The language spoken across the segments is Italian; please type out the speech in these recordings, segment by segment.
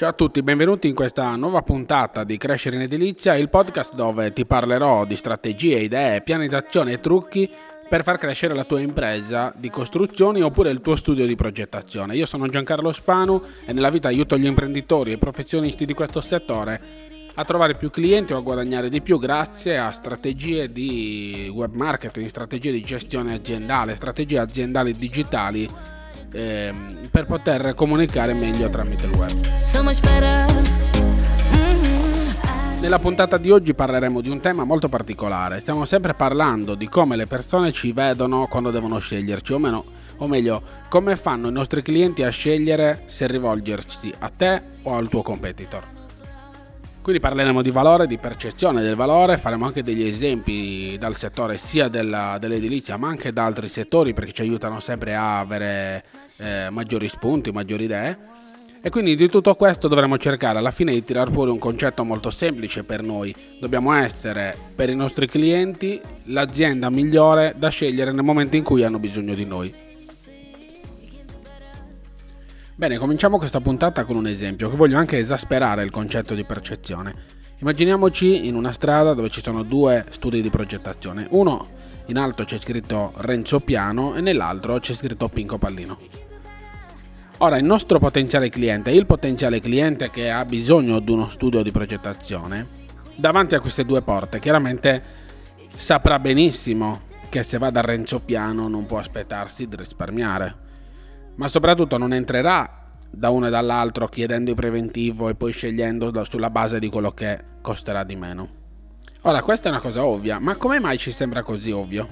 Ciao a tutti, benvenuti in questa nuova puntata di Crescere in Edilizia, il podcast dove ti parlerò di strategie, idee, piani d'azione e trucchi per far crescere la tua impresa di costruzioni oppure il tuo studio di progettazione. Io sono Giancarlo Spanu e nella vita aiuto gli imprenditori e professionisti di questo settore a trovare più clienti o a guadagnare di più grazie a strategie di web marketing, strategie di gestione aziendale, strategie aziendali digitali ehm, per poter comunicare meglio tramite il web. Mm-hmm. Nella puntata di oggi parleremo di un tema molto particolare. Stiamo sempre parlando di come le persone ci vedono quando devono sceglierci, o meno, o meglio, come fanno i nostri clienti a scegliere se rivolgersi a te o al tuo competitor. Quindi parleremo di valore, di percezione del valore, faremo anche degli esempi dal settore sia della, dell'edilizia ma anche da altri settori perché ci aiutano sempre a avere eh, maggiori spunti, maggiori idee. E quindi di tutto questo dovremo cercare alla fine di tirar fuori un concetto molto semplice per noi. Dobbiamo essere per i nostri clienti l'azienda migliore da scegliere nel momento in cui hanno bisogno di noi. Bene, cominciamo questa puntata con un esempio che voglio anche esasperare il concetto di percezione. Immaginiamoci in una strada dove ci sono due studi di progettazione. Uno in alto c'è scritto Renzo Piano e nell'altro c'è scritto Pinco Pallino. Ora, il nostro potenziale cliente, il potenziale cliente che ha bisogno di uno studio di progettazione, davanti a queste due porte, chiaramente saprà benissimo che se va da Renzo Piano non può aspettarsi di risparmiare, ma soprattutto non entrerà da uno e dall'altro chiedendo il preventivo e poi scegliendo sulla base di quello che costerà di meno. Ora, questa è una cosa ovvia, ma come mai ci sembra così ovvio?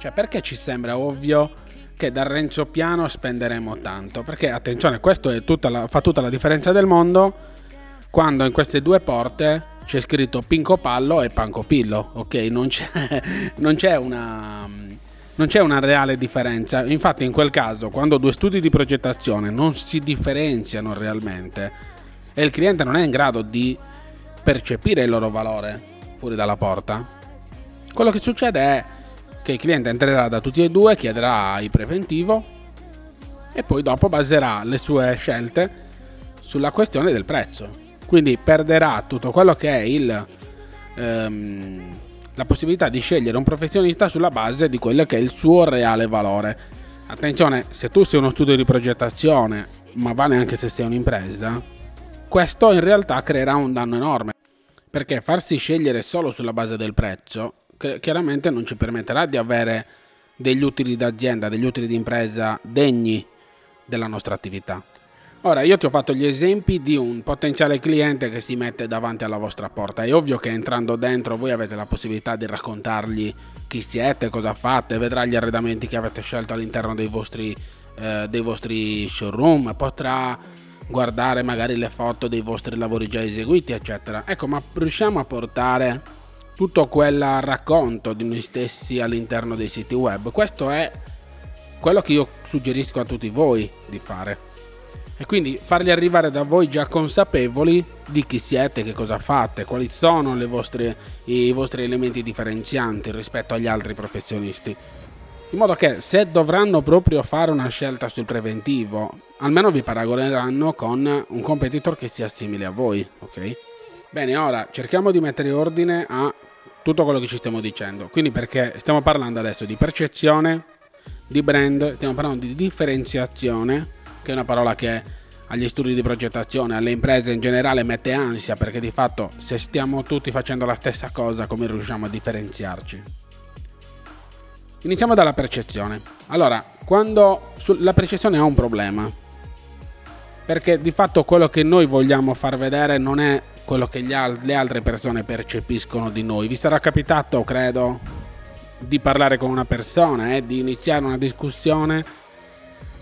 Cioè, perché ci sembra ovvio che dal Renzo Piano spenderemo tanto. Perché attenzione, questo tutta la, fa tutta la differenza del mondo quando in queste due porte c'è scritto Pinco Pallo e Panco Pillo. Ok, non c'è, non c'è una. Non c'è una reale differenza, infatti in quel caso quando due studi di progettazione non si differenziano realmente e il cliente non è in grado di percepire il loro valore fuori dalla porta, quello che succede è che il cliente entrerà da tutti e due, chiederà il preventivo e poi dopo baserà le sue scelte sulla questione del prezzo. Quindi perderà tutto quello che è il, ehm, la possibilità di scegliere un professionista sulla base di quello che è il suo reale valore. Attenzione, se tu sei uno studio di progettazione, ma vale anche se sei un'impresa, questo in realtà creerà un danno enorme. Perché farsi scegliere solo sulla base del prezzo chiaramente non ci permetterà di avere degli utili d'azienda, degli utili di impresa degni della nostra attività. Ora, io ti ho fatto gli esempi di un potenziale cliente che si mette davanti alla vostra porta. È ovvio che entrando dentro voi avete la possibilità di raccontargli chi siete, cosa fate, vedrà gli arredamenti che avete scelto all'interno dei vostri, eh, dei vostri showroom, potrà guardare magari le foto dei vostri lavori già eseguiti, eccetera. Ecco, ma riusciamo a portare tutto quel racconto di noi stessi all'interno dei siti web. Questo è quello che io suggerisco a tutti voi di fare. E quindi farli arrivare da voi già consapevoli di chi siete, che cosa fate, quali sono vostre, i vostri elementi differenzianti rispetto agli altri professionisti. In modo che se dovranno proprio fare una scelta sul preventivo, almeno vi paragoneranno con un competitor che sia simile a voi, ok? Bene, ora cerchiamo di mettere ordine a tutto quello che ci stiamo dicendo. Quindi perché stiamo parlando adesso di percezione, di brand, stiamo parlando di differenziazione, che è una parola che agli studi di progettazione, alle imprese in generale mette ansia perché di fatto se stiamo tutti facendo la stessa cosa come riusciamo a differenziarci? Iniziamo dalla percezione. Allora, quando la percezione ha un problema, perché di fatto quello che noi vogliamo far vedere non è quello che al- le altre persone percepiscono di noi. Vi sarà capitato, credo, di parlare con una persona, eh, di iniziare una discussione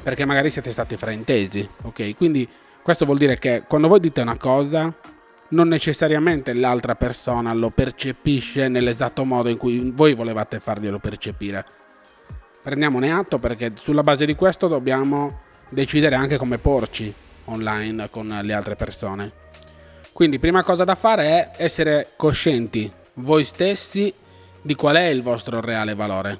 perché magari siete stati fraintesi, ok? Quindi questo vuol dire che quando voi dite una cosa, non necessariamente l'altra persona lo percepisce nell'esatto modo in cui voi volevate farglielo percepire. Prendiamone atto perché sulla base di questo dobbiamo decidere anche come porci online con le altre persone. Quindi prima cosa da fare è essere coscienti voi stessi di qual è il vostro reale valore.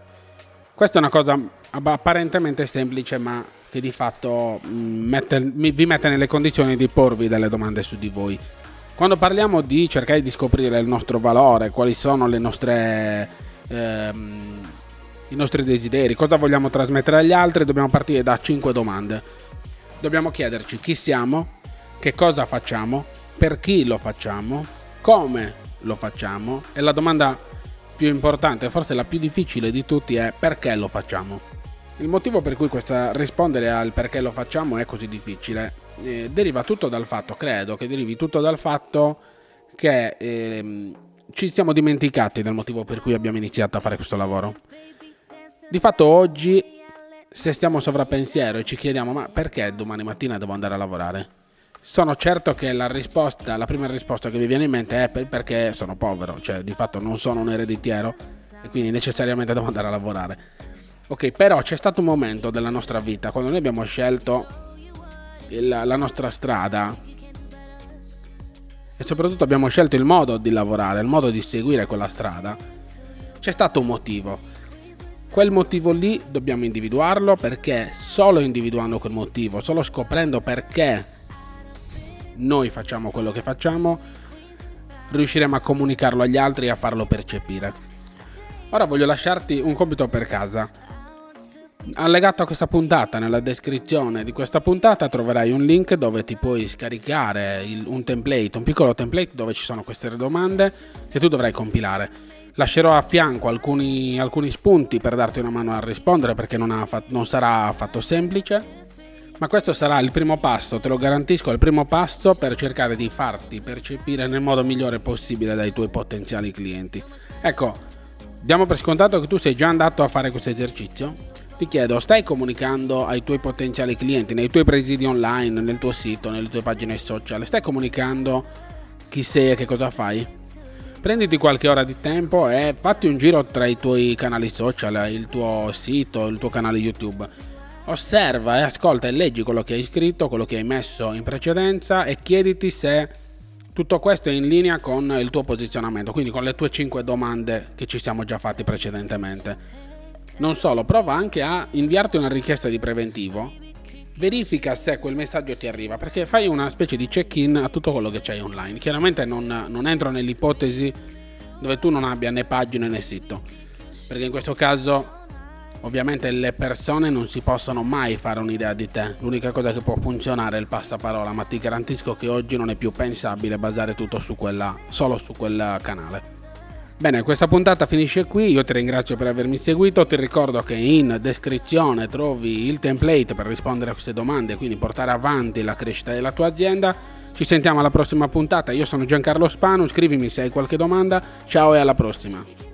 Questa è una cosa apparentemente semplice, ma che di fatto mm, mette, vi mette nelle condizioni di porvi delle domande su di voi. Quando parliamo di cercare di scoprire il nostro valore, quali sono nostre, ehm, i nostri desideri, cosa vogliamo trasmettere agli altri, dobbiamo partire da 5 domande. Dobbiamo chiederci chi siamo, che cosa facciamo, per chi lo facciamo, come lo facciamo e la domanda più importante, forse la più difficile di tutti è perché lo facciamo. Il motivo per cui questa, rispondere al perché lo facciamo è così difficile eh, deriva tutto dal fatto, credo che derivi tutto dal fatto che eh, ci siamo dimenticati del motivo per cui abbiamo iniziato a fare questo lavoro. Di fatto oggi, se stiamo sovrappensiero e ci chiediamo ma perché domani mattina devo andare a lavorare? Sono certo che la risposta, la prima risposta che vi viene in mente è per, perché sono povero, cioè di fatto non sono un ereditiero e quindi necessariamente devo andare a lavorare. Ok, però c'è stato un momento della nostra vita quando noi abbiamo scelto il, la nostra strada e soprattutto abbiamo scelto il modo di lavorare, il modo di seguire quella strada. C'è stato un motivo. Quel motivo lì dobbiamo individuarlo perché solo individuando quel motivo, solo scoprendo perché noi facciamo quello che facciamo, riusciremo a comunicarlo agli altri e a farlo percepire. Ora voglio lasciarti un compito per casa. Allegato a questa puntata, nella descrizione di questa puntata troverai un link dove ti puoi scaricare il, un template, un piccolo template dove ci sono queste domande che tu dovrai compilare. Lascerò a fianco alcuni, alcuni spunti per darti una mano a rispondere perché non, ha, non sarà affatto semplice. Ma questo sarà il primo passo, te lo garantisco, il primo passo per cercare di farti percepire nel modo migliore possibile dai tuoi potenziali clienti. Ecco, diamo per scontato che tu sei già andato a fare questo esercizio ti chiedo, stai comunicando ai tuoi potenziali clienti, nei tuoi presidi online, nel tuo sito, nelle tue pagine social? Stai comunicando chi sei e che cosa fai? Prenditi qualche ora di tempo e fatti un giro tra i tuoi canali social, il tuo sito, il tuo canale YouTube. Osserva e ascolta e leggi quello che hai scritto, quello che hai messo in precedenza e chiediti se tutto questo è in linea con il tuo posizionamento, quindi con le tue 5 domande che ci siamo già fatti precedentemente. Non solo, prova anche a inviarti una richiesta di preventivo. Verifica se quel messaggio ti arriva, perché fai una specie di check-in a tutto quello che c'hai online. Chiaramente non, non entro nell'ipotesi dove tu non abbia né pagine né sito, perché in questo caso Ovviamente le persone non si possono mai fare un'idea di te, l'unica cosa che può funzionare è il passaparola, ma ti garantisco che oggi non è più pensabile basare tutto su quella, solo su quel canale. Bene, questa puntata finisce qui, io ti ringrazio per avermi seguito, ti ricordo che in descrizione trovi il template per rispondere a queste domande, quindi portare avanti la crescita della tua azienda. Ci sentiamo alla prossima puntata, io sono Giancarlo Spanu, scrivimi se hai qualche domanda, ciao e alla prossima.